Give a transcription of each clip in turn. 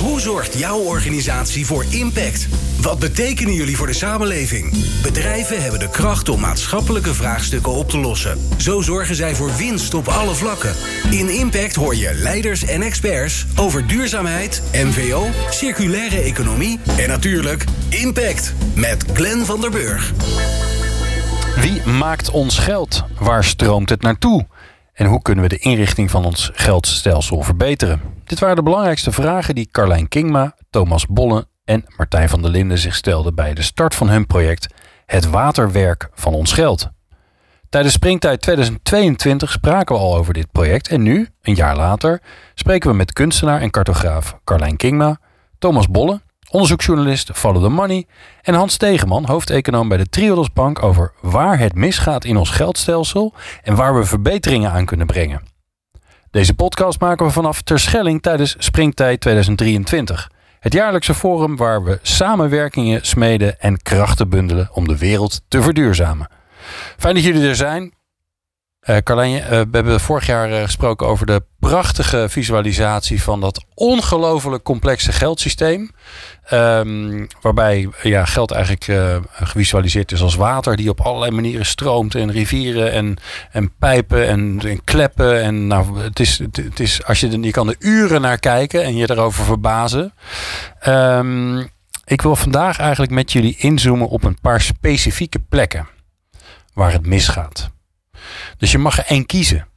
Hoe zorgt jouw organisatie voor impact? Wat betekenen jullie voor de samenleving? Bedrijven hebben de kracht om maatschappelijke vraagstukken op te lossen. Zo zorgen zij voor winst op alle vlakken. In Impact hoor je leiders en experts over duurzaamheid, MVO, circulaire economie en natuurlijk Impact met Glenn van der Burg. Wie maakt ons geld? Waar stroomt het naartoe? En hoe kunnen we de inrichting van ons geldstelsel verbeteren? Dit waren de belangrijkste vragen die Carlijn Kingma, Thomas Bolle en Martijn van der Linden zich stelden bij de start van hun project Het Waterwerk van ons Geld. Tijdens Springtijd 2022 spraken we al over dit project en nu, een jaar later, spreken we met kunstenaar en cartograaf Carlijn Kingma, Thomas Bolle onderzoeksjournalist Follow the Money en Hans Tegeman, hoofdeconoom bij de Triodos Bank, over waar het misgaat in ons geldstelsel en waar we verbeteringen aan kunnen brengen. Deze podcast maken we vanaf Terschelling tijdens Springtijd 2023. Het jaarlijkse forum waar we samenwerkingen smeden en krachten bundelen om de wereld te verduurzamen. Fijn dat jullie er zijn. Uh, Carlijn, uh, we hebben vorig jaar uh, gesproken over de prachtige visualisatie van dat ongelooflijk complexe geldsysteem. Um, waarbij ja, geld eigenlijk gevisualiseerd is als water die op allerlei manieren stroomt. En rivieren en, en pijpen en, en kleppen. En nou, het is, het is, als je, je kan er uren naar kijken en je erover verbazen. Um, ik wil vandaag eigenlijk met jullie inzoomen op een paar specifieke plekken waar het misgaat. Dus je mag er één kiezen.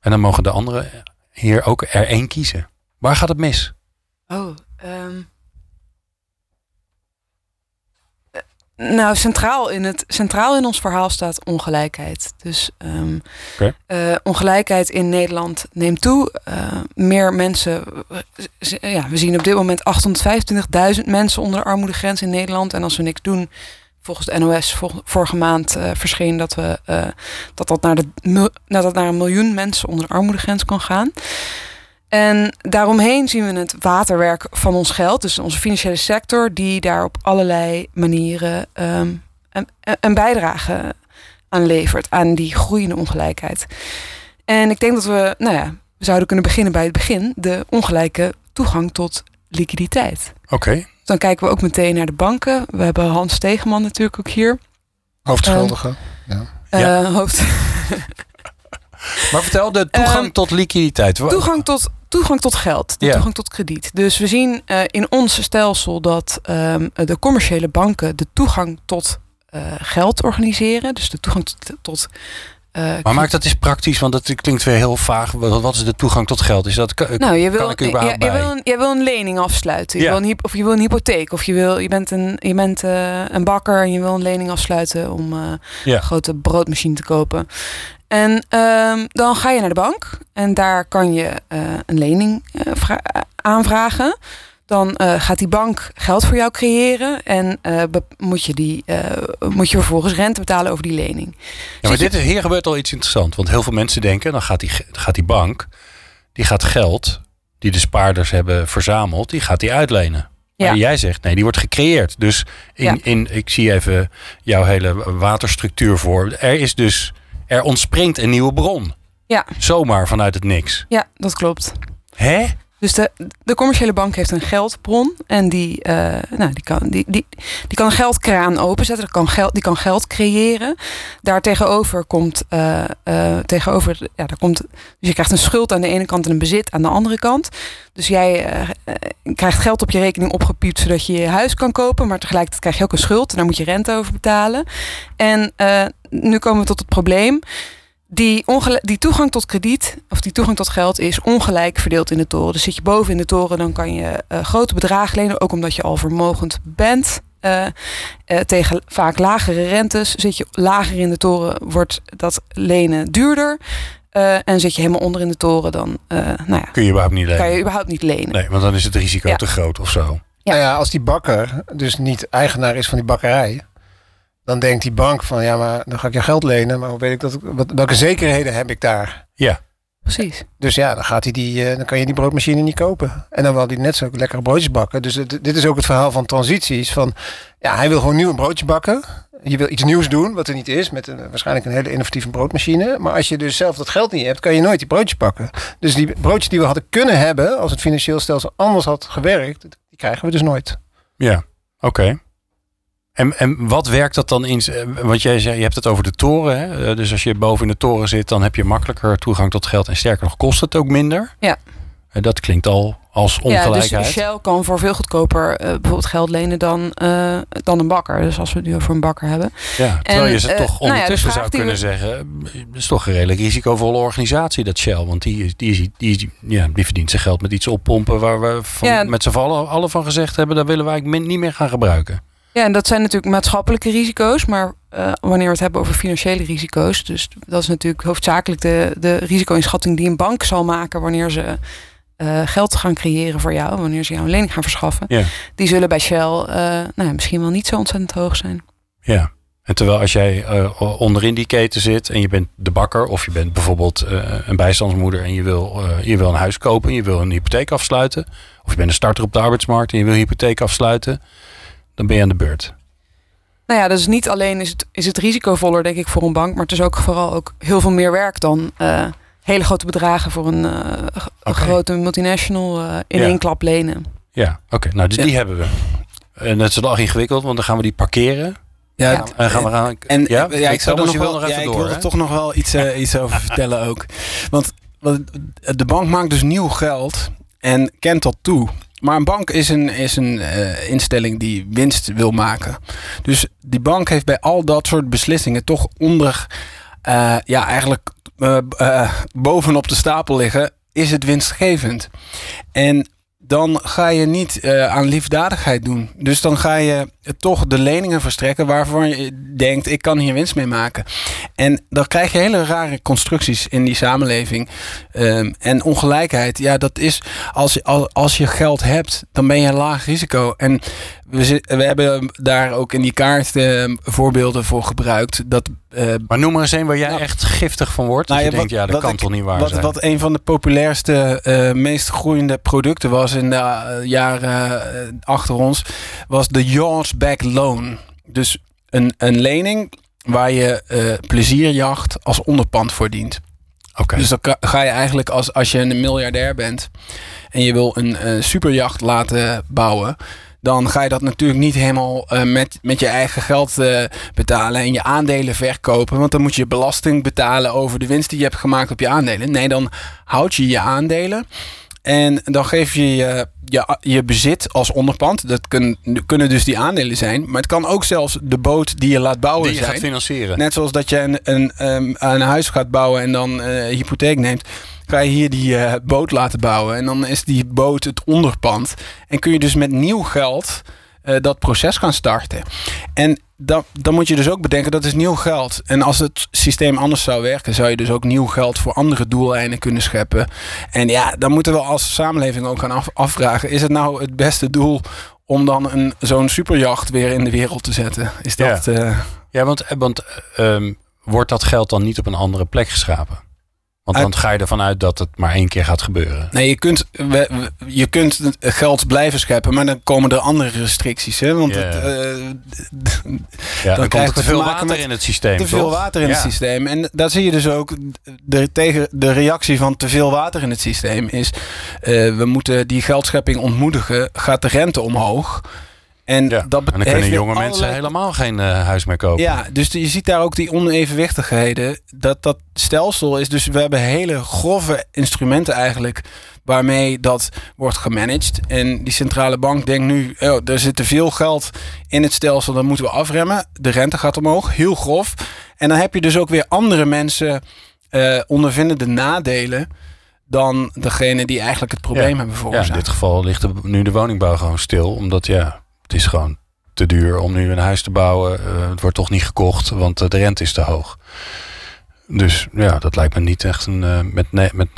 En dan mogen de anderen hier ook er één kiezen. Waar gaat het mis? Oh, um... Nou, centraal in, het, centraal in ons verhaal staat ongelijkheid. Dus um, okay. uh, ongelijkheid in Nederland neemt toe. Uh, meer mensen. Ja, we zien op dit moment 825.000 mensen onder de armoedegrens in Nederland. En als we niks doen, volgens de NOS vorige maand uh, verscheen dat, we, uh, dat, dat, naar de, dat dat naar een miljoen mensen onder de armoedegrens kan gaan. En daaromheen zien we het waterwerk van ons geld, dus onze financiële sector, die daar op allerlei manieren um, een, een bijdrage aan levert aan die groeiende ongelijkheid. En ik denk dat we, nou ja, we zouden kunnen beginnen bij het begin, de ongelijke toegang tot liquiditeit. Oké. Dan kijken we ook meteen naar de banken. We hebben Hans Tegeman natuurlijk ook hier. Hoofdschuldige. Uh, ja. Uh, ja. Hoofd... maar vertel de toegang uh, tot liquiditeit. Toegang tot, toegang tot geld, de ja. toegang tot krediet. Dus we zien uh, in ons stelsel dat um, de commerciële banken de toegang tot uh, geld organiseren. Dus de toegang tot, tot uh, maar maak dat eens praktisch, want dat klinkt weer heel vaag. Wat is de toegang tot geld? Is dat nou, je wil, kan ik überhaupt je, je, wil een, je wil een lening afsluiten. Je ja. wil een, of je wil een hypotheek. Of je, wil, je bent, een, je bent uh, een bakker en je wil een lening afsluiten om ja. een grote broodmachine te kopen. En um, dan ga je naar de bank en daar kan je een lening aanvragen dan uh, gaat die bank geld voor jou creëren en uh, moet, je die, uh, moet je vervolgens rente betalen over die lening. Ja, maar dit, hier gebeurt al iets interessants. Want heel veel mensen denken, dan gaat die, gaat die bank, die gaat geld die de spaarders hebben verzameld, die gaat die uitlenen. Ja. Maar jij zegt, nee, die wordt gecreëerd. Dus in, ja. in, ik zie even jouw hele waterstructuur voor. Er is dus, er ontspringt een nieuwe bron. Ja. Zomaar vanuit het niks. Ja, dat klopt. Hè? Dus de, de commerciële bank heeft een geldbron en die, uh, nou, die, kan, die, die, die kan een geldkraan openzetten, die kan geld, die kan geld creëren. Daar tegenover komt, uh, uh, tegenover, ja, daar komt, dus je krijgt een schuld aan de ene kant en een bezit aan de andere kant. Dus jij krijgt geld op je rekening opgepiept zodat je je huis kan kopen, maar tegelijkertijd krijg je ook een schuld en daar moet je rente over betalen. En nu komen we tot het probleem die, die toegang tot krediet of die toegang tot geld is ongelijk verdeeld in de toren. Dus zit je boven in de toren, dan kan je uh, grote bedragen lenen, ook omdat je al vermogend bent. Uh, uh, tegen vaak lagere rentes. Zit je lager in de toren, wordt dat lenen duurder. en zit je helemaal onder in de toren, dan nou ja, kun je überhaupt niet lenen. Kan je überhaupt niet lenen. Nee, want dan is het risico ja. te groot of zo. Ja. Nou ja, als die bakker dus niet eigenaar is van die bakkerij, dan denkt die bank van ja, maar dan ga ik je geld lenen. Maar hoe weet ik dat? Wat, welke zekerheden heb ik daar? Ja. precies. Dus ja, dan, gaat hij die, eh, dan kan je die broodmachine niet kopen. En dan wil hij net zo lekkere broodjes bakken. Dus het- dit is ook het verhaal van transities. Van, ja, hij wil gewoon nieuw een broodje bakken. Je wil iets nieuws doen, wat er niet is. Met een, waarschijnlijk een hele innovatieve broodmachine. Maar als je dus zelf dat geld niet hebt, kan je nooit die broodjes bakken. Dus die broodjes die we hadden kunnen hebben, als het financieel stelsel anders had gewerkt, die krijgen we dus nooit. Ja, oké. En, en wat werkt dat dan in? eh, Want jij zei, je hebt het over de toren. Hè? Eh, Dus als je boven in de toren zit, dan heb je makkelijker toegang tot geld. En sterker nog, kost het ook minder. Ja. En dat klinkt al als Ja, ongelijkheid. dus Shell kan voor veel goedkoper eh, bijvoorbeeld geld lenen dan, eh, dan een bakker. Dus als we het nu over een bakker hebben. ja, terwijl en, je ze eh, toch nou ja, de ondertussen zou die kunnen we- zeggen. Het is toch een redelijk risicovolle organisatie, dat Shell. Want die, die, die, is- ja, die verdient zijn geld met iets oppompen waar we van, Ja. met z'n allen, allen van gezegd hebben. Daar willen wij niet meer gaan gebruiken. Ja, en dat zijn natuurlijk maatschappelijke risico's. Maar eh, wanneer we het hebben over financiële risico's. Dus dat is natuurlijk hoofdzakelijk de, de risico-inschatting die een bank zal maken wanneer ze eh, geld gaan creëren voor jou. Wanneer ze jou een lening gaan verschaffen. Ja. Die zullen bij Shell eh, nou ja, misschien wel niet zo ontzettend hoog zijn. Ja. En terwijl als jij onderin die keten zit en je bent de bakker of je bent bijvoorbeeld een bijstandsmoeder en je wil, je wil een huis kopen en je wil een hypotheek afsluiten. Of je bent een starter op de arbeidsmarkt en je wil een hypotheek afsluiten. Dan ben je aan de beurt. Nou ja, dus niet alleen is het, is het risicovoller, denk ik, voor een bank. Maar het is ook vooral ook heel veel meer werk dan eh, hele grote bedragen voor een, eh, grote multinational eh, in Ja. één klap lenen. Ja, oké. Nou, dus Ja. die hebben we. En dat is wel ingewikkeld, want dan gaan we die parkeren. Ja, Ja. En gaan we gaan. En ja, ja, ik zou er nog wil wel, nog ja, even ik door. wil er hè? toch nog wel iets, iets over vertellen ook. Want wat- de bank maakt dus nieuw geld en kent dat toe. Maar een bank is een, is een eh, instelling die winst wil maken. Dus die bank heeft bij al dat soort beslissingen toch onder, eh, ja, eigenlijk eh, bovenop de stapel liggen. Is het winstgevend? En dan ga je niet aan liefdadigheid doen. Dus dan ga je toch de leningen verstrekken waarvan je denkt, ik kan hier winst mee maken. En dan krijg je hele rare constructies in die samenleving. Ehm, en ongelijkheid, ja, dat is als je, als, je geld hebt, dan ben je laag risico. En we, we hebben daar ook in die kaart eh, voorbeelden voor gebruikt. Dat, eh, Maar noem maar eens een waar jij Nou, echt giftig van wordt. Dat nou je ja, denkt, wat- ja, dat kan ik- toch niet waar wat, zijn. wat een van de populairste, eh, meest groeiende producten was in de eh, jaren eh, achter ons, was de Yachts Back Loan. Dus een, een lening waar je eh, plezierjacht als onderpand voor dient. Oké. Dus dan ga je eigenlijk als, als je een miljardair bent en je wil een eh, superjacht laten bouwen. Dan ga je dat natuurlijk niet helemaal eh, met, met je eigen geld betalen en je aandelen verkopen. Want dan moet je belasting betalen over de winst die je hebt gemaakt op je aandelen. Nee, dan houd je je aandelen. En dan geef je je, je je bezit als onderpand. Dat kun, kunnen dus die aandelen zijn. Maar het kan ook zelfs de boot die je laat bouwen die je zijn. gaat financieren. Net zoals dat je een, een, ehm, een huis gaat bouwen en dan eh, hypotheek neemt. Ga je hier die eh, boot laten bouwen. En dan is die boot het onderpand. En kun je dus met nieuw geld eh, dat proces gaan starten. En dan, dan moet je dus ook bedenken dat is nieuw geld. En als het systeem anders zou werken, zou je dus ook nieuw geld voor andere doeleinden kunnen scheppen. En ja, dan moeten we als samenleving ook gaan af- afvragen: is het nou het beste doel om dan een, zo'n superjacht weer in de wereld te zetten? Is dat. eh, Ja, want, want ehm, wordt dat geld dan niet op een andere plek geschapen? Want dan ga je ervan uit dat het maar één keer gaat gebeuren. Nee, je kunt, we- we- je kunt geld blijven scheppen, maar dan komen er andere restricties. Hè? Want het, eh, Ja, dan, komt er te veel water in het systeem. te veel water in Ja. het systeem. En daar zie je dus ook de, tegen de reactie van te veel water in het systeem is: eh, we moeten die geldschepping ontmoedigen. Gaat de rente omhoog? En Ja, dat en dan kunnen jonge mensen helemaal geen eh, huis meer kopen. Ja, dus je ziet daar ook die onevenwichtigheden. Dat dat stelsel is dus, we hebben hele grove instrumenten eigenlijk waarmee dat wordt gemanaged. En die centrale bank denkt nu, oh, er zit te veel geld in het stelsel, dat moeten we afremmen. De rente gaat omhoog, heel grof. En dan heb je dus ook weer andere mensen eh ondervinden de nadelen dan degene die eigenlijk het probleem Ja. hebben Ja, in veroorzaakt. dit geval ligt de, nu de woningbouw gewoon stil. Omdat ja, het is gewoon te duur om nu een huis te bouwen. Eh, het wordt toch niet gekocht, want eh, de rente is te hoog. Dus ja, dat lijkt me niet echt een. eh, met, met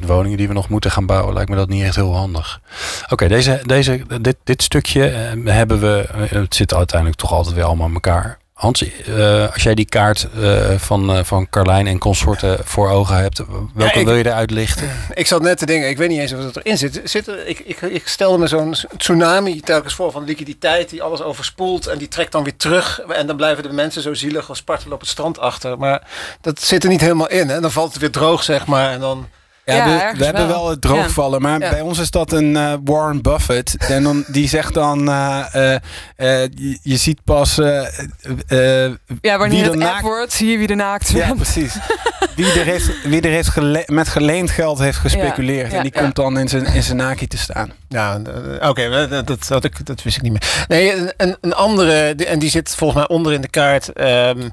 900.000 woningen die we nog moeten gaan bouwen, lijkt me dat niet echt heel handig. Oké, deze, deze, dit, dit stukje hebben we. het zit uiteindelijk toch altijd weer allemaal aan elkaar. Hans, uh, als jij die kaart uh, van, uh, van Carlijn en consorten voor ogen hebt, welke ja, ik, wil je eruit lichten? Ik zat net te denken, ik weet niet eens of het erin zit. zit er, ik, ik, ik stelde me zo'n tsunami telkens voor van liquiditeit die alles overspoelt en die trekt dan weer terug. En dan blijven de mensen zo zielig als spartelen op het strand achter. Maar dat zit er niet helemaal in. Hè? Dan valt het weer droog, zeg maar. En dan ja, we, we hebben wel het droogvallen, maar bij ons is dat een uh, Warren Buffett. En dan, die zegt dan, uh, uh, je, je, ziet pas ja, wanneer wie er naakt wordt, zie je wie er naakt Ja, precies. wie er, heeft, wie er heeft gele met geleend geld heeft gespeculeerd. En die komt dan in zijn, in zijn naki te staan. Ja, oké, dat, dat, dat, dat, wist ik niet meer. Nee, een, een andere, en die zit volgens mij onder in de kaart... Um,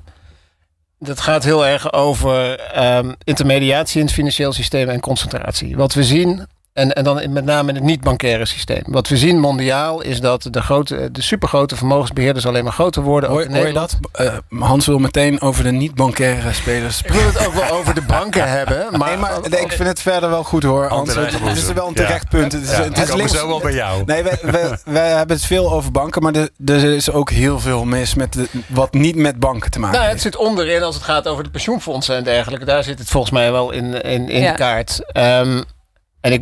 dat gaat heel erg over um, intermediatie in het financieel systeem en concentratie. Wat we zien en, en dan met name in het niet-bankaire systeem. Wat we zien mondiaal is dat de, grote, de supergrote vermogensbeheerders alleen maar groter worden. Hoor, hoor je dat? Uh, Hans wil meteen over de niet-bankaire spelers Ik wil het ook wel over de banken hebben. Maar, nee, maar nee, ik vind het verder wel goed hoor. Hans, het, is wel een terecht punt. Het is, ja, het is links, zo wel bij jou. Nee, we, we, we, hebben het veel over banken. Maar er, er is ook heel veel mis met de, wat niet met banken te maken nou, Het zit onderin als het gaat over de pensioenfondsen en dergelijke. Daar zit het volgens mij wel in, in, in de kaart. Um, en ik,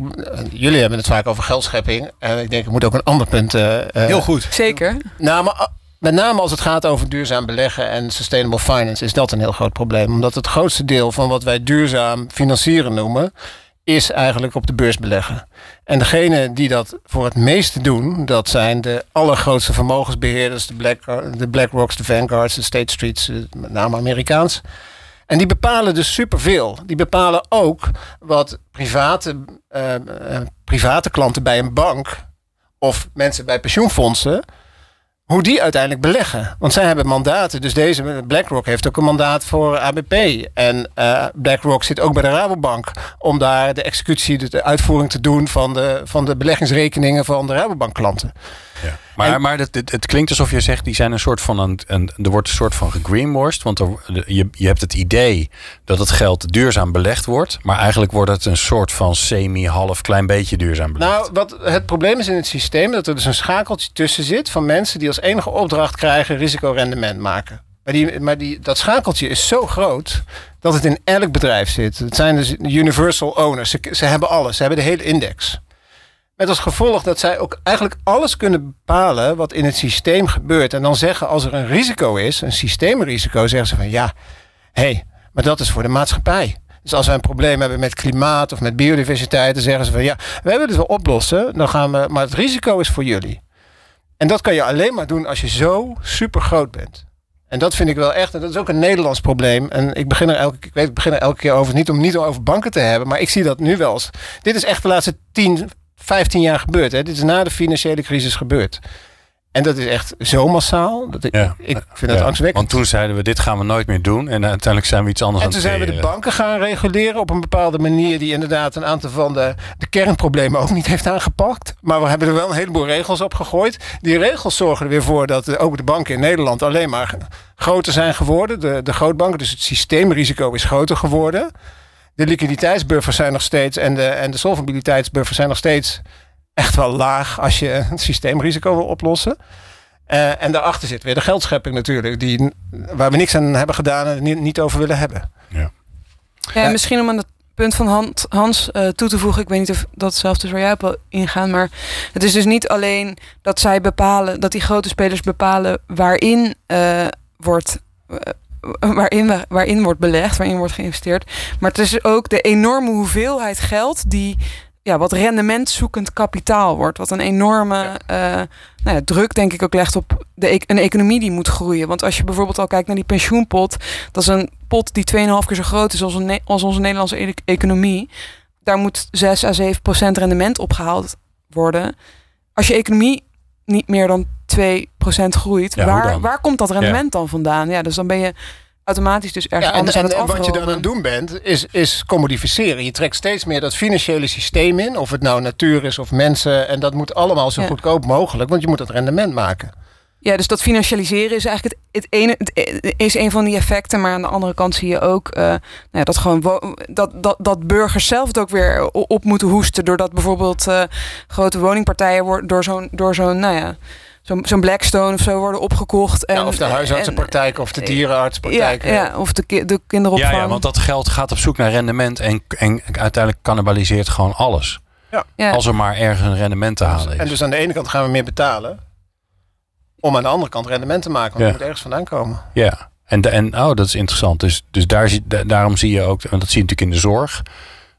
jullie hebben het vaak over geldschepping. En ik denk, ik moet ook een ander punt. Uh, Heel goed. Zeker. Nou, maar met name als het gaat over duurzaam beleggen en sustainable finance, is dat een heel groot probleem. Omdat het grootste deel van wat wij duurzaam financieren noemen, is eigenlijk op de beurs beleggen. En degene die dat voor het meeste doen, dat zijn de allergrootste vermogensbeheerders, de, Black, de BlackRocks, de Vanguards, de State Streets, met name Amerikaans. En die bepalen dus superveel. Die bepalen ook wat private, uh, private klanten bij een bank of mensen bij pensioenfondsen hoe die uiteindelijk beleggen. Want zij hebben mandaten. Dus deze BlackRock heeft ook een mandaat voor ABP. En uh, BlackRock zit ook bij de Rabobank om daar de executie, de uitvoering te doen van de, van de beleggingsrekeningen van de Rabobank klanten. Ja. Maar, maar het, het, het, klinkt alsof je zegt, die zijn een soort van een, een er wordt een soort van gegreenwashed. Want er, je, je hebt het idee dat het geld duurzaam belegd wordt. Maar eigenlijk wordt het een soort van semi-half klein beetje duurzaam belegd. Nou, wat het probleem is in het systeem, dat er dus een schakeltje tussen zit van mensen die als enige opdracht krijgen risicorendement maken. Maar, die, maar die, dat schakeltje is zo groot dat het in elk bedrijf zit. Het zijn dus universal owners. Ze, ze hebben alles. Ze hebben de hele index. Met als gevolg dat zij ook eigenlijk alles kunnen bepalen wat in het systeem gebeurt. En dan zeggen als er een risico is, een systeemrisico, zeggen ze van ja, hé, hey, maar dat is voor de maatschappij. Dus als wij een probleem hebben met klimaat of met biodiversiteit, dan zeggen ze van ja, we hebben het wel oplossen, dan gaan we, maar het risico is voor jullie. En dat kan je alleen maar doen als je zo super groot bent. En dat vind ik wel echt, en dat is ook een Nederlands probleem. En ik begin er elke, ik weet, ik begin er elke keer over, niet om niet over banken te hebben, maar ik zie dat nu wel eens. Dit is echt de laatste 10, 15 jaar gebeurd. Hè? Dit is na de financiële crisis gebeurd. En dat is echt zo massaal. Dat ik, ja. ik vind het ja. angstwekkend. Want toen zeiden we, dit gaan we nooit meer doen. En uiteindelijk zijn we iets anders en aan het En toen zijn we de banken gaan reguleren op een bepaalde manier... die inderdaad een aantal van de, de kernproblemen ook niet heeft aangepakt. Maar we hebben er wel een heleboel regels op gegooid. Die regels zorgen er weer voor dat ook de banken in Nederland... alleen maar groter zijn geworden. De, de grootbanken, dus het systeemrisico is groter geworden de liquiditeitsbuffers zijn nog steeds en de, en de solvabiliteitsbuffers zijn nog steeds echt wel laag als je het systeemrisico wil oplossen. Uh, en daarachter zit weer de geldschepping natuurlijk, die, waar we niks aan hebben gedaan en niet, niet over willen hebben. Ja. Ja, misschien om aan het punt van Hans uh, toe te voegen. Ik weet niet of dat zelf dus waar jij op ingaan. Maar het is dus niet alleen dat zij bepalen, dat die grote spelers bepalen waarin uh, wordt waarin, waarin wordt belegd, waarin wordt geïnvesteerd. Maar het is ook de enorme hoeveelheid geld die ja, wat rendementzoekend kapitaal wordt. Wat een enorme uh, nou ja, druk, denk ik, ook legt op de, e-, een economie die moet groeien. Want als je bijvoorbeeld al kijkt naar die pensioenpot, dat is een pot die 2,5 keer zo groot is als, een, als onze Nederlandse e-, economie. Daar moet 6 à 7 procent rendement opgehaald worden. Als je economie niet meer dan 2% groeit, waar, waar komt dat rendement dan vandaan? Ja, dus dan ben je automatisch dus ergens ja, anders en, aan het en wat je dan aan het doen bent, is, is commodificeren. Je trekt steeds meer dat financiële systeem in, of het nou natuur is of mensen. En dat moet allemaal zo goedkoop mogelijk, want je moet het rendement maken. Ja, dus dat financialiseren is eigenlijk het, het ene, het is een van die effecten. Maar aan de andere kant zie je ook uh, nou ja, dat gewoon dat, dat, dat burgers zelf het ook weer op moeten hoesten. Doordat bijvoorbeeld uh, grote woningpartijen worden door zo'n door zo'n, nou ja zo'n zo'n Blackstone of zo worden opgekocht. En, Ja, of de huisartsenpraktijk of de dierenartspraktijk. Ja, ja, of de, ki- de kinderopvang. Ja, ja, want dat geld gaat op zoek naar rendement en, en uiteindelijk cannibaliseert gewoon alles. Ja. Als er maar ergens een rendement te halen is. En dus aan de ene kant gaan we meer betalen. Om aan de andere kant rendement te maken. Want Ja. het moet ergens vandaan komen. Ja, en, en oh, dat is interessant. Dus, dus daar zie, da- daarom zie je ook, want dat zie je natuurlijk in de zorg.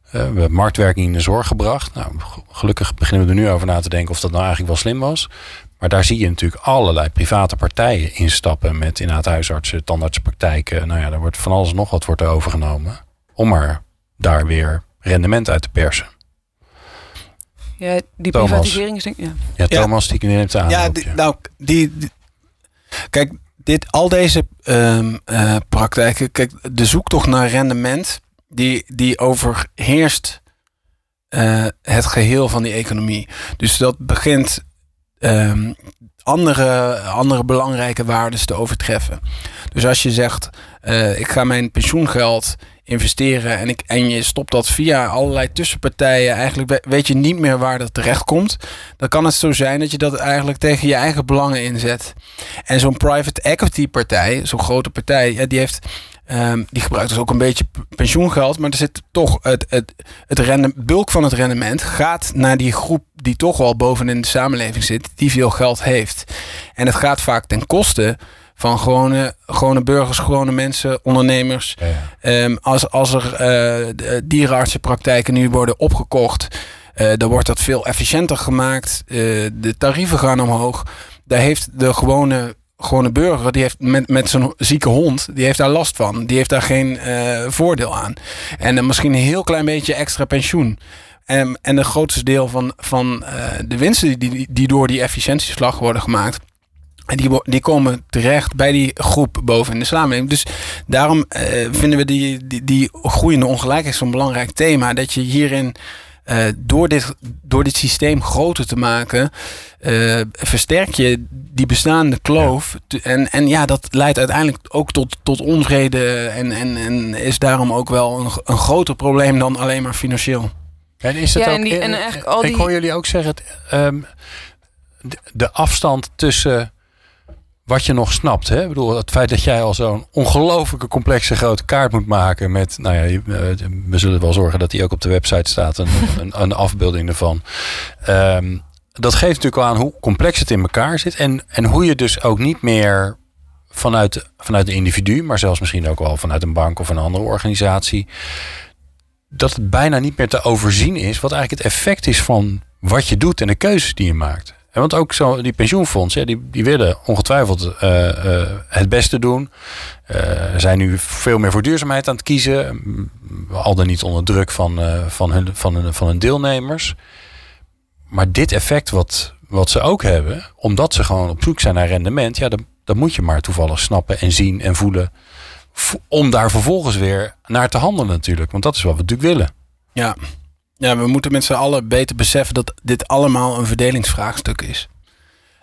Eh, we hebben marktwerking in de zorg gebracht. Nou, gelukkig beginnen we er nu over na te denken of dat nou eigenlijk wel slim was. Maar daar zie je natuurlijk allerlei private partijen instappen met inderdaad huisartsen, tandartsenpraktijken. Nou ja, daar wordt van alles en nog wat wordt er overgenomen. Om er daar weer rendement uit te persen. Ja, die Thomas. privatisering is denk ik... Ja. Ja, Ja. Thomas, die neemt het aan. Ja, die, nou, die, die- kijk, dit, al deze ehm, eh, praktijken, kijk, de zoektocht naar rendement, die, die overheerst eh, het geheel van die economie. Dus dat begint ehm, andere, andere belangrijke waarden te overtreffen. Dus als je zegt, eh, ik ga mijn pensioengeld investeren en, ik, en je stopt dat via allerlei tussenpartijen, eigenlijk we- weet je niet meer waar dat terecht komt dan kan het zo zijn dat je dat eigenlijk tegen je eigen belangen inzet. En zo'n private equity partij, zo'n grote partij, ja, die heeft. Ehm, die gebruikt dus ook een beetje pensioengeld, maar er zit toch het, het, het rende, bulk van het rendement gaat naar die groep die toch wel bovenin de samenleving zit, die veel geld heeft. En het gaat vaak ten koste van gewone, gewone burgers, gewone mensen, ondernemers. Ja, ja. Ehm, als, als er eh, dierenartsenpraktijken nu worden opgekocht, eh, dan wordt dat veel efficiënter gemaakt. Eh, de tarieven gaan omhoog. Daar heeft de gewone, gewone burger, die heeft met, met zijn zieke hond, die heeft daar last van. Die heeft daar geen eh, voordeel aan. En dan misschien een heel klein beetje extra pensioen. En, en het grootste deel van, van eh, de winsten die, die door die efficiëntieslag worden gemaakt. En die, die komen terecht bij die groep boven in de samenleving. Dus daarom eh, vinden we die, die, die groeiende ongelijkheid zo'n belangrijk thema. Dat je hierin eh, door, dit, door dit systeem groter te maken, eh, versterk je die bestaande kloof. Te- En, en ja, dat leidt uiteindelijk ook tot, tot onvrede. En, en, en is daarom ook wel een, een groter probleem dan alleen maar financieel. En is het Ja, ook, en die- en eigenlijk al Ik die- hoor jullie ook zeggen, het, ehm, de, de afstand tussen wat je nog snapt. Hè? Ik bedoel, het feit dat jij al zo'n ongelooflijke complexe grote kaart moet maken met, nou ja, eh, we zullen wel zorgen dat die ook op de website staat, een, een, een afbeelding ervan. Ehm, dat geeft natuurlijk wel aan hoe complex het in elkaar zit en, en hoe je dus ook niet meer vanuit, vanuit een individu, maar zelfs misschien ook wel vanuit een bank of een andere organisatie, dat het bijna niet meer te overzien is wat eigenlijk het effect is van wat je doet en de keuzes die je maakt. Want ook zo, die pensioenfondsen, die, die willen ongetwijfeld eh, eh, het beste doen. Eh, zijn nu veel meer voor duurzaamheid aan het kiezen. Al dan niet onder druk van, van, hun, van, hun, van hun deelnemers. Maar dit effect wat, wat ze ook hebben, omdat ze gewoon op zoek zijn naar rendement, ja, dan, dan moet je maar toevallig snappen en zien en voelen. Om daar vervolgens weer naar te handelen natuurlijk. Want dat is wat we natuurlijk willen. Ja. Ja, we moeten met z'n allen beter beseffen dat dit allemaal een verdelingsvraagstuk is.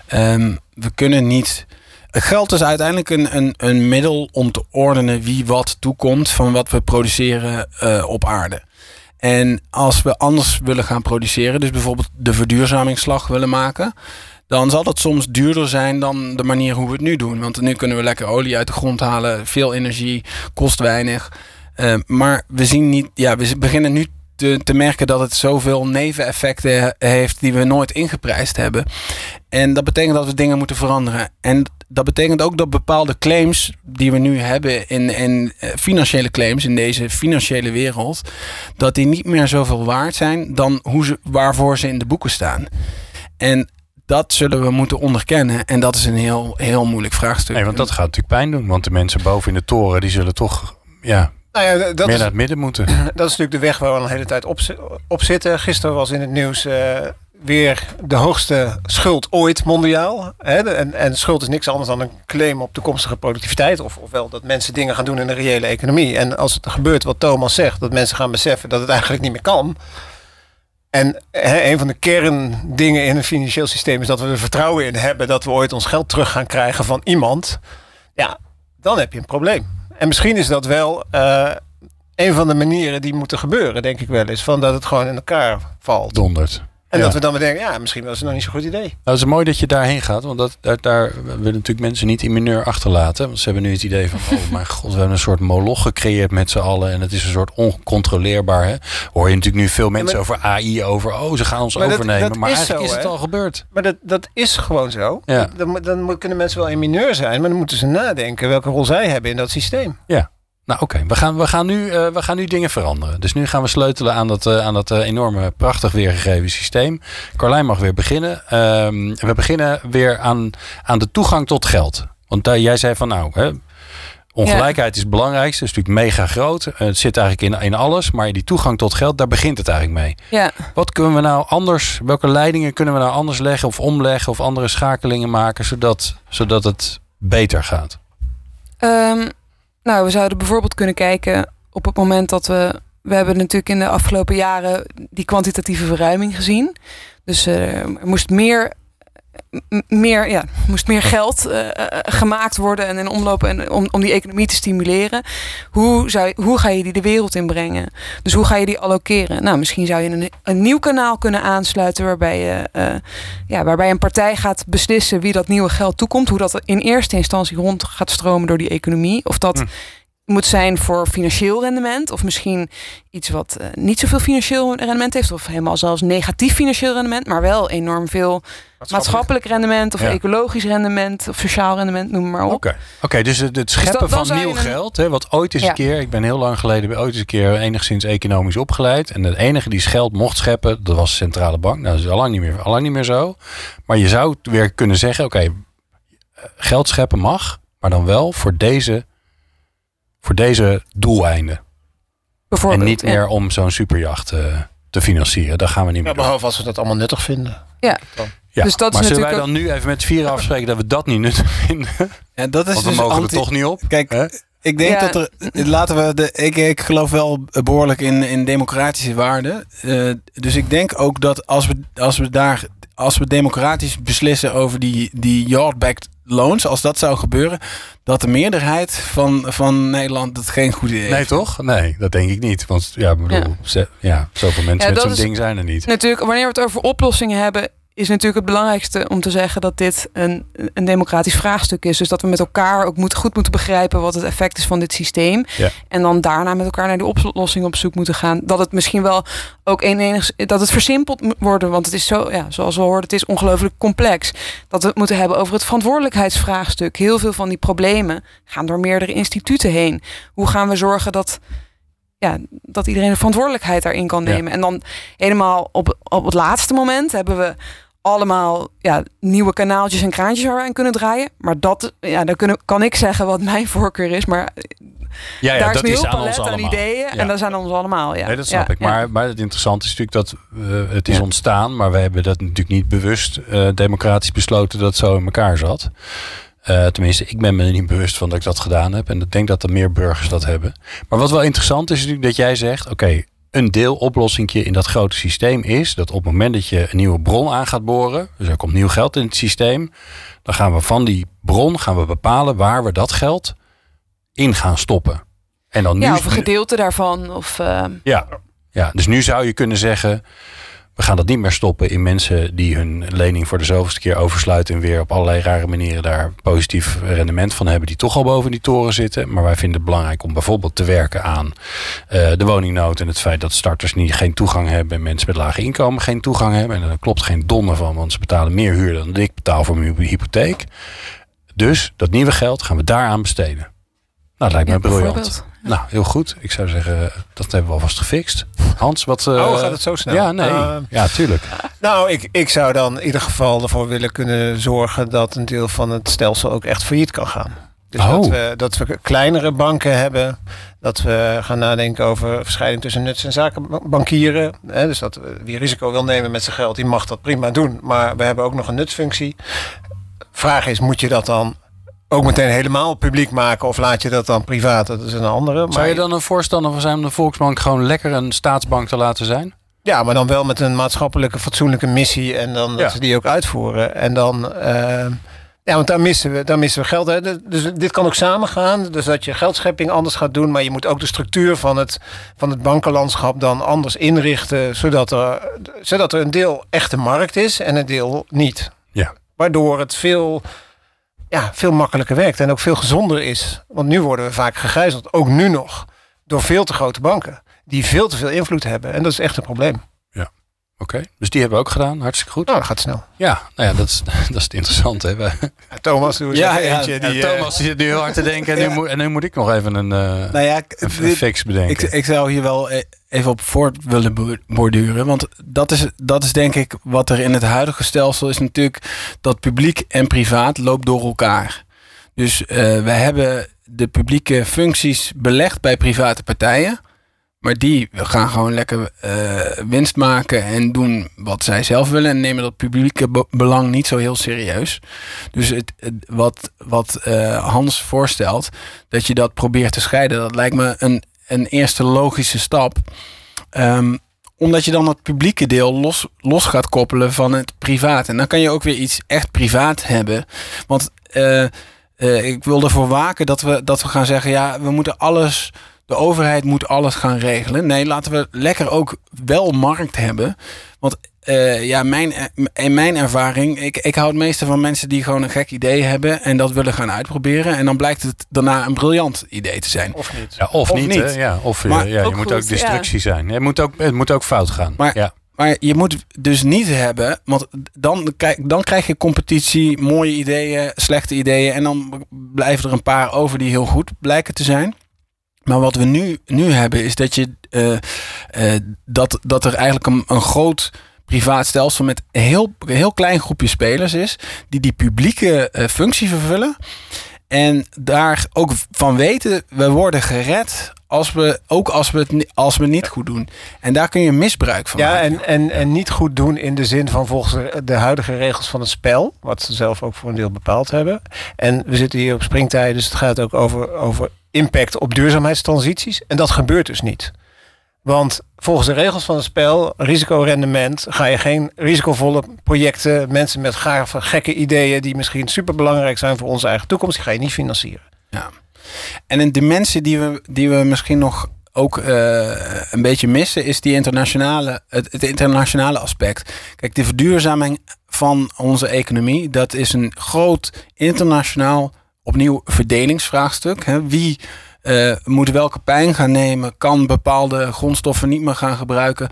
Ehm, we kunnen niet. Geld is uiteindelijk een, een, een middel om te ordenen wie wat toekomt van wat we produceren eh, op aarde. En als we anders willen gaan produceren, dus bijvoorbeeld de verduurzamingsslag willen maken, dan zal dat soms duurder zijn dan de manier hoe we het nu doen. Want nu kunnen we lekker olie uit de grond halen, veel energie, kost weinig. Eh, maar we zien niet, ja, we beginnen nu te, merken dat het zoveel neveneffecten he- heeft die we nooit ingeprijsd hebben. En dat betekent dat we dingen moeten veranderen. En dat betekent ook dat bepaalde claims die we nu hebben in, in eh, financiële claims in deze financiële wereld, dat die niet meer zoveel waard zijn dan hoe ze, waarvoor ze in de boeken staan. En dat zullen we moeten onderkennen. En dat is een heel, heel moeilijk vraagstuk. Nee, want dat gaat natuurlijk pijn doen. Want de mensen boven in de toren, die zullen toch ja, Nou ja, dat meer is, naar het midden moeten. dat is natuurlijk de weg waar we al een hele tijd op, op zitten. Gisteren was in het nieuws eh, weer de hoogste schuld ooit mondiaal. Hè? En, en schuld is niks anders dan een claim op toekomstige productiviteit. Of, ofwel dat mensen dingen gaan doen in de reële economie. En als het gebeurt wat Thomas zegt, dat mensen gaan beseffen dat het eigenlijk niet meer kan. En hè, een van de kerndingen in een financieel systeem is dat we er vertrouwen in hebben dat we ooit ons geld terug gaan krijgen van iemand. Ja, dan heb je een probleem. En misschien is dat wel eh, een van de manieren die moeten gebeuren, denk ik wel eens. Van dat het gewoon in elkaar valt. Donderd. En Ja. dat we dan bedenken, ja, misschien was het nog niet zo'n goed idee. Nou, het is mooi dat je daarheen gaat, want dat, daar, daar willen natuurlijk mensen niet in mineur achterlaten. Want ze hebben nu het idee van, oh mijn god, we hebben een soort moloch gecreëerd met z'n allen. En het is een soort oncontroleerbaar. Hè? Hoor je natuurlijk nu veel mensen maar- over AI, over, oh ze gaan ons Maar dat- overnemen. dat maar is eigenlijk zo, is het al gebeurd. Maar dat, dat is gewoon zo. Ja. Dan, dan moet- kunnen mensen wel in mineur zijn, maar dan moeten ze nadenken welke rol zij hebben in dat systeem. Nou oké, we, gaan, we, gaan nu, eh, we gaan nu dingen veranderen. Dus nu gaan we sleutelen aan dat, eh, aan dat eh, enorme, prachtig weergegeven systeem. Carlijn mag weer beginnen. Ehm, we beginnen weer aan, aan de toegang tot geld. Want jij zei van nou, hè, ongelijkheid is het belangrijkste. Het is natuurlijk mega groot. Het zit eigenlijk in, in alles. Maar die toegang tot geld, daar begint het eigenlijk mee. Ja. Wat kunnen we nou anders, welke leidingen kunnen we nou anders leggen of omleggen of andere schakelingen maken, zodat, zodat het beter gaat? Ehm, nou, we zouden bijvoorbeeld kunnen kijken op het moment dat we. We hebben natuurlijk in de afgelopen jaren die kwantitatieve verruiming gezien. Dus eh, er moest meer, meer, ja, moest meer geld eh, eh, gemaakt worden en in omloop en om, om die economie te stimuleren. Hoe, zou, hoe ga je die de wereld inbrengen? Dus hoe ga je die allokeren? Nou, misschien zou je een, een nieuw kanaal kunnen aansluiten waarbij, je, eh, ja, waarbij een partij gaat beslissen wie dat nieuwe geld toekomt. Hoe dat in eerste instantie rond gaat stromen door die economie. Of dat Hm. Moet zijn voor financieel rendement. Of misschien iets wat eh, niet zoveel financieel rendement heeft. Of helemaal zelfs negatief financieel rendement. Maar wel enorm veel maatschappelijk rendement. Of Ja. ecologisch rendement. Of sociaal rendement, noem maar op. Oké, Oké, dus het, het scheppen van nieuw een- geld, hè, wat ooit eens Ja. een keer, ik ben heel lang geleden bij ooit eens een keer enigszins economisch opgeleid. En de enige die geld mocht scheppen, dat was de centrale bank. Nou, dat is al lang niet meer, al lang niet meer zo. Maar je zou weer kunnen zeggen, oké, eh, geld scheppen mag, maar dan wel voor deze, voor deze doeleinden. En niet ja. meer om zo'n superjacht eh, te financieren. Dat gaan we niet Ja, meer doen. behalve als we dat allemaal nuttig vinden. Ja, Dus dat is maar zullen wij dan nu even met vieren afspreken dat we dat niet nuttig vinden? Ja, dat is Want we dus mogen anti- er toch niet op. Kijk, Hè? ik denk Ja. dat er. Laten we de. Ik, ik geloof wel behoorlijk in, in democratische waarden. Eh, dus ik denk ook dat als we, als we daar. Als we democratisch beslissen over die, die yard-backed loans, als dat zou gebeuren, dat de meerderheid van, van Nederland dat geen goed idee Nee, toch? Nee, dat denk ik niet. Want ja, ik bedoel, Ja. ze- ja, zoveel mensen Ja, met zo'n is- ding zijn er niet. Natuurlijk, wanneer we het over oplossingen hebben, is natuurlijk het belangrijkste om te zeggen dat dit een, een democratisch vraagstuk is. Dus dat we met elkaar ook moet, goed moeten begrijpen wat het effect is van dit systeem. Ja. En dan daarna met elkaar naar die oplossing op zoek moeten gaan. Dat het misschien wel ook een enig, dat het versimpeld moet worden. Want het is zo, ja, zoals we hoorden, het is ongelooflijk complex. Dat we het moeten hebben over het verantwoordelijkheidsvraagstuk. Heel veel van die problemen gaan door meerdere instituten heen. Hoe gaan we zorgen dat ja, dat iedereen de verantwoordelijkheid daarin kan Ja. nemen. En dan helemaal op, op het laatste moment hebben we allemaal ja, nieuwe kanaaltjes en kraantjes waar we aan kunnen draaien. Maar dat, ja, dan kunnen, kan ik zeggen wat mijn voorkeur is. Maar Ja, ja daar is dat een is aan ons palet aan allemaal. ideeën. Ja. En dat zijn ons allemaal. Ja. Nee, dat snap ik. Maar, maar het interessante is natuurlijk dat eh, het is ontstaan, maar we hebben dat natuurlijk niet bewust eh, democratisch besloten dat het zo in elkaar zat. Eh, tenminste, ik ben me er niet bewust van dat ik dat gedaan heb. En ik denk dat er meer burgers dat hebben. Maar wat wel interessant is natuurlijk dat jij zegt... oké, een deeloplossingje in dat grote systeem is... dat op het moment dat je een nieuwe bron aan gaat boren... dus er komt nieuw geld in het systeem... dan gaan we van die bron gaan we bepalen waar we dat geld in gaan stoppen. En dan nu, ja, of een gedeelte daarvan. Of, eh, ja, ja, dus nu zou je kunnen zeggen... we gaan dat niet meer stoppen in mensen die hun lening voor de zoveelste keer oversluiten... en weer op allerlei rare manieren daar positief rendement van hebben... die toch al boven die toren zitten. Maar wij vinden het belangrijk om bijvoorbeeld te werken aan eh, de woningnood... en het feit dat starters niet, geen toegang hebben... en mensen met lage inkomen geen toegang hebben. En daar klopt geen donder van, want ze betalen meer huur... dan ik betaal voor mijn hypotheek. Dus dat nieuwe geld gaan we daaraan besteden. Nou, dat lijkt me ja, briljant. bijvoorbeeld. Nou, heel goed. Ik zou zeggen, dat hebben we alvast gefixt. Hans, wat... eh, oh, gaat het zo snel? Ja, nee. Eh, ja, tuurlijk. nou, ik, ik zou dan in ieder geval ervoor willen kunnen zorgen dat een deel van het stelsel ook echt failliet kan gaan. Dus Oh. dat, we, dat we kleinere banken hebben. Dat we gaan nadenken over verscheiding tussen nuts- en zakenbankieren. Hè, dus dat wie risico wil nemen met zijn geld, die mag dat prima doen. Maar we hebben ook nog een nutsfunctie. Vraag is, moet je dat dan ook meteen helemaal publiek maken? Of laat je dat dan privaat? Dat is een andere. Zou Maar- je dan een voorstander van zijn om de Volksbank gewoon lekker een staatsbank te laten zijn? Ja, maar dan wel met een maatschappelijke, fatsoenlijke missie. En dan dat Ja. ze die ook uitvoeren. En dan, eh, Ja, want daar missen we, daar missen we geld. Hè. Dus dit kan ook samengaan. Dus dat je geldschepping anders gaat doen. Maar je moet ook de structuur van het, van het bankenlandschap dan anders inrichten. Zodat er, zodat er een deel echte markt is en een deel niet. Ja. Waardoor het veel, ja, veel makkelijker werkt en ook veel gezonder is. Want nu worden we vaak gegijzeld, ook nu nog, door veel te grote banken. Die veel te veel invloed hebben. En dat is echt een probleem. Oké, dus die hebben we ook gedaan. Hartstikke goed. Nou, dat gaat snel. Ja, nou ja, dat is, dat is het interessante. Ja, Thomas, doe Ja, ja, eentje. Ja, Die, eh, Thomas die zit nu heel hard te denken. En, nu, moet, en nu moet ik nog even een, eh, Nou ja, een, fix bedenken. Ik, ik zou hier wel e- even op voort willen bo- borduren. Want dat is, dat is denk ik wat er in het huidige stelsel is natuurlijk dat publiek en privaat loopt door elkaar. Dus eh we hebben de publieke functies belegd bij private partijen. Maar die gaan gewoon lekker eh, winst maken en doen wat zij zelf willen. En nemen dat publieke be- belang niet zo heel serieus. Dus het, wat, wat eh, Hans voorstelt, dat je dat probeert te scheiden, dat lijkt me een, een eerste logische stap. Ehm, omdat je dan het publieke deel los, los gaat koppelen van het privaat. En dan kan je ook weer iets echt privaat hebben. Want eh, ik wil ervoor waken dat we, dat we gaan zeggen: ja, we moeten alles. De overheid moet alles gaan regelen. Nee, laten we lekker ook wel markt hebben. Want eh, ja, mijn, in mijn ervaring, ik, ik hou het meeste van mensen die gewoon een gek idee hebben en dat willen gaan uitproberen. En dan blijkt het daarna een briljant idee te zijn. Of niet. ja, of, of niet. Ja, of Maar eh, ja, je ook moet goed, ook destructie zijn. Het moet ook, het moet ook fout gaan. Maar- ja. Maar je moet dus niet hebben, want dan, krijg- dan krijg je competitie, mooie ideeën, slechte ideeën. En dan blijven er een paar over die heel goed blijken te zijn. Maar wat we nu, nu hebben is dat, je, eh, eh, dat, dat er eigenlijk een, een groot privaat stelsel met een heel, een heel klein groepje spelers is. Die die publieke eh, functie vervullen. En daar ook van weten, we worden gered als we, ook als we, het, als we niet goed doen. En daar kun je misbruik van Ja, maken. en, en, en niet goed doen in de zin van volgens de, de huidige regels van het spel. Wat ze zelf ook voor een deel bepaald hebben. En we zitten hier op springtijden, dus het gaat ook over, over impact op duurzaamheidstransities. En dat gebeurt dus niet. Want volgens de regels van het spel, risicorendement, ga je geen risicovolle projecten, mensen met gave, gekke ideeën die misschien super belangrijk zijn voor onze eigen toekomst, die ga je niet financieren. En een dimensie die we, die we misschien nog ook eh, een beetje missen, is die internationale, het, het internationale aspect. Kijk, de verduurzaming van onze economie, dat is een groot internationaal, opnieuw verdelingsvraagstuk. Hè. Wie eh, moet welke pijn gaan nemen, kan bepaalde grondstoffen niet meer gaan gebruiken.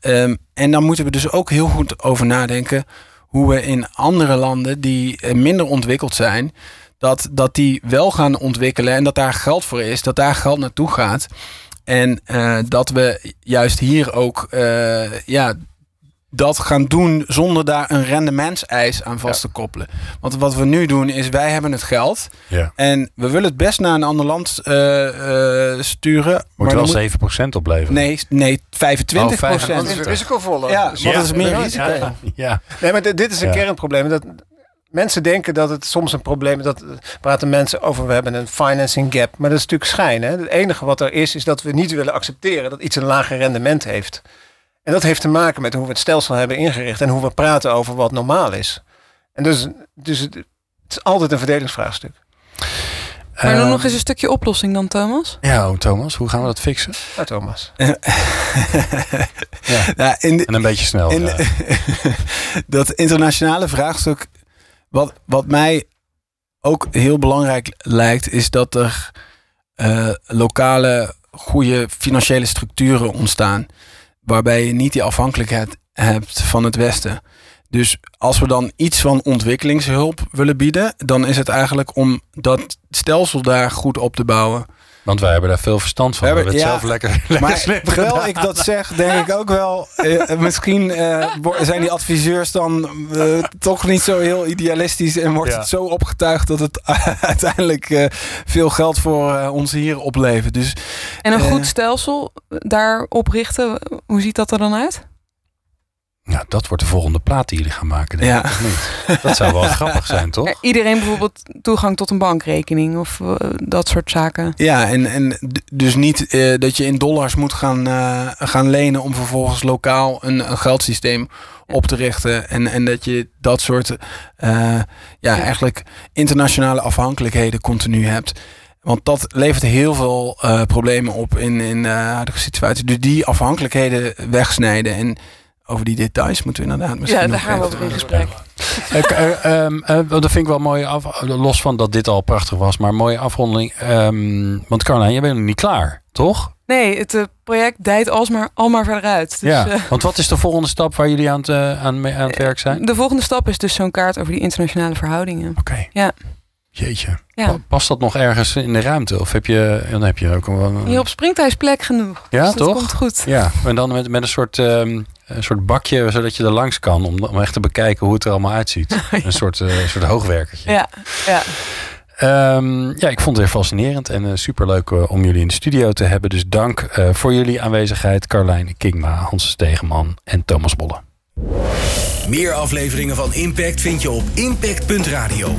Ehm, en dan moeten we dus ook heel goed over nadenken hoe we in andere landen die eh, minder ontwikkeld zijn, dat, dat die wel gaan ontwikkelen en dat daar geld voor is, dat daar geld naartoe gaat. En eh, dat we juist hier ook ja, dat gaan doen zonder daar een rendementseis aan vast te koppelen. Want wat we nu doen is, wij hebben het geld Ja. en we willen het best naar een ander land eh, eh, sturen. Moet dan wel moet- 7% opleveren. Nee, nee, 25 Oh, procent. 25. risicovoller. Ja, want dat is meer risico. Ja, ja. Nee, maar dit- dit is een Ja. kernprobleem. Dat, mensen denken dat het soms een probleem is. Dat praten mensen over, we hebben een financing gap. Maar dat is natuurlijk schijn. Hè? Het enige wat er is, is dat we niet willen accepteren dat iets een lager rendement heeft. En dat heeft te maken met hoe we het stelsel hebben ingericht en hoe we praten over wat normaal is. En dus, dus het, het is altijd een verdelingsvraagstuk. Maar dan Eh, nog eens een stukje oplossing dan, Thomas? Ja, oh, Thomas, hoe gaan we dat fixen? Ja, Thomas. Ja. Ja, in de, En een beetje snel. in ja. dat internationale vraagstuk, wat, wat mij ook heel belangrijk lijkt, is dat er eh, lokale goede financiële structuren ontstaan. Waarbij je niet die afhankelijkheid hebt van het Westen. Dus als we dan iets van ontwikkelingshulp willen bieden, dan is het eigenlijk om dat stelsel daar goed op te bouwen. Want wij hebben daar veel verstand van. We We hebben- het ja, zelf lekker, lekker Maar terwijl gedaan. ik dat zeg, denk ik ook wel. eh, misschien eh, zijn die adviseurs dan eh, toch niet zo heel idealistisch. En wordt Ja. het zo opgetuigd dat het uiteindelijk eh, veel geld voor eh, ons hier oplevert. Dus En een Eh. goed stelsel daarop richten, hoe ziet dat er dan uit? Ja, dat wordt de volgende plaat die jullie gaan maken. Denk Ja. ik, niet? Dat zou wel grappig zijn, toch? Er- Iedereen bijvoorbeeld toegang tot een bankrekening of eh, dat soort zaken. Ja, en, en dus niet eh, dat je in dollars moet gaan, eh, gaan lenen om vervolgens lokaal een, een geldsysteem op te richten. En, en dat je dat soort eh, ja, Ja. eigenlijk internationale afhankelijkheden continu hebt. Want dat levert heel veel eh, problemen op in, in de huidige situatie. Dus die afhankelijkheden wegsnijden. En over die details moeten we inderdaad misschien Ja, daar gaan we over in gesprek. Ik, eh, ehm, eh, dat vind ik wel mooi. Af, los van dat dit al prachtig was, maar mooie afronding. Ehm, want Carlijn, jij bent nog niet klaar, toch? Nee, het eh, project dijt alsmaar, al maar verder uit. Dus, ja. eh, Want wat is de volgende stap waar jullie aan het, eh, aan, mee- aan het werk zijn? de volgende stap is dus zo'n kaart over die internationale verhoudingen. Oké. Ja. Jeetje. Ja. Pa- Past dat nog ergens in de ruimte? Of heb je, dan heb je ook een. Hier op Springthuis plek genoeg. Ja, dus dat toch? komt goed. Ja, en dan met, met een soort, ehm, een soort bakje zodat je er langs kan. Om, om echt te bekijken hoe het er allemaal uitziet. Een soort, eh, soort hoogwerkertje. Ja, ja. Ehm, ja, ik vond het weer fascinerend en super superleuk eh, om jullie in de studio te hebben. Dus dank eh, voor jullie aanwezigheid. Carlijn Kingma, Hans Stegeman en Thomas Bolle. Meer afleveringen van Impact vind je op impact.radio.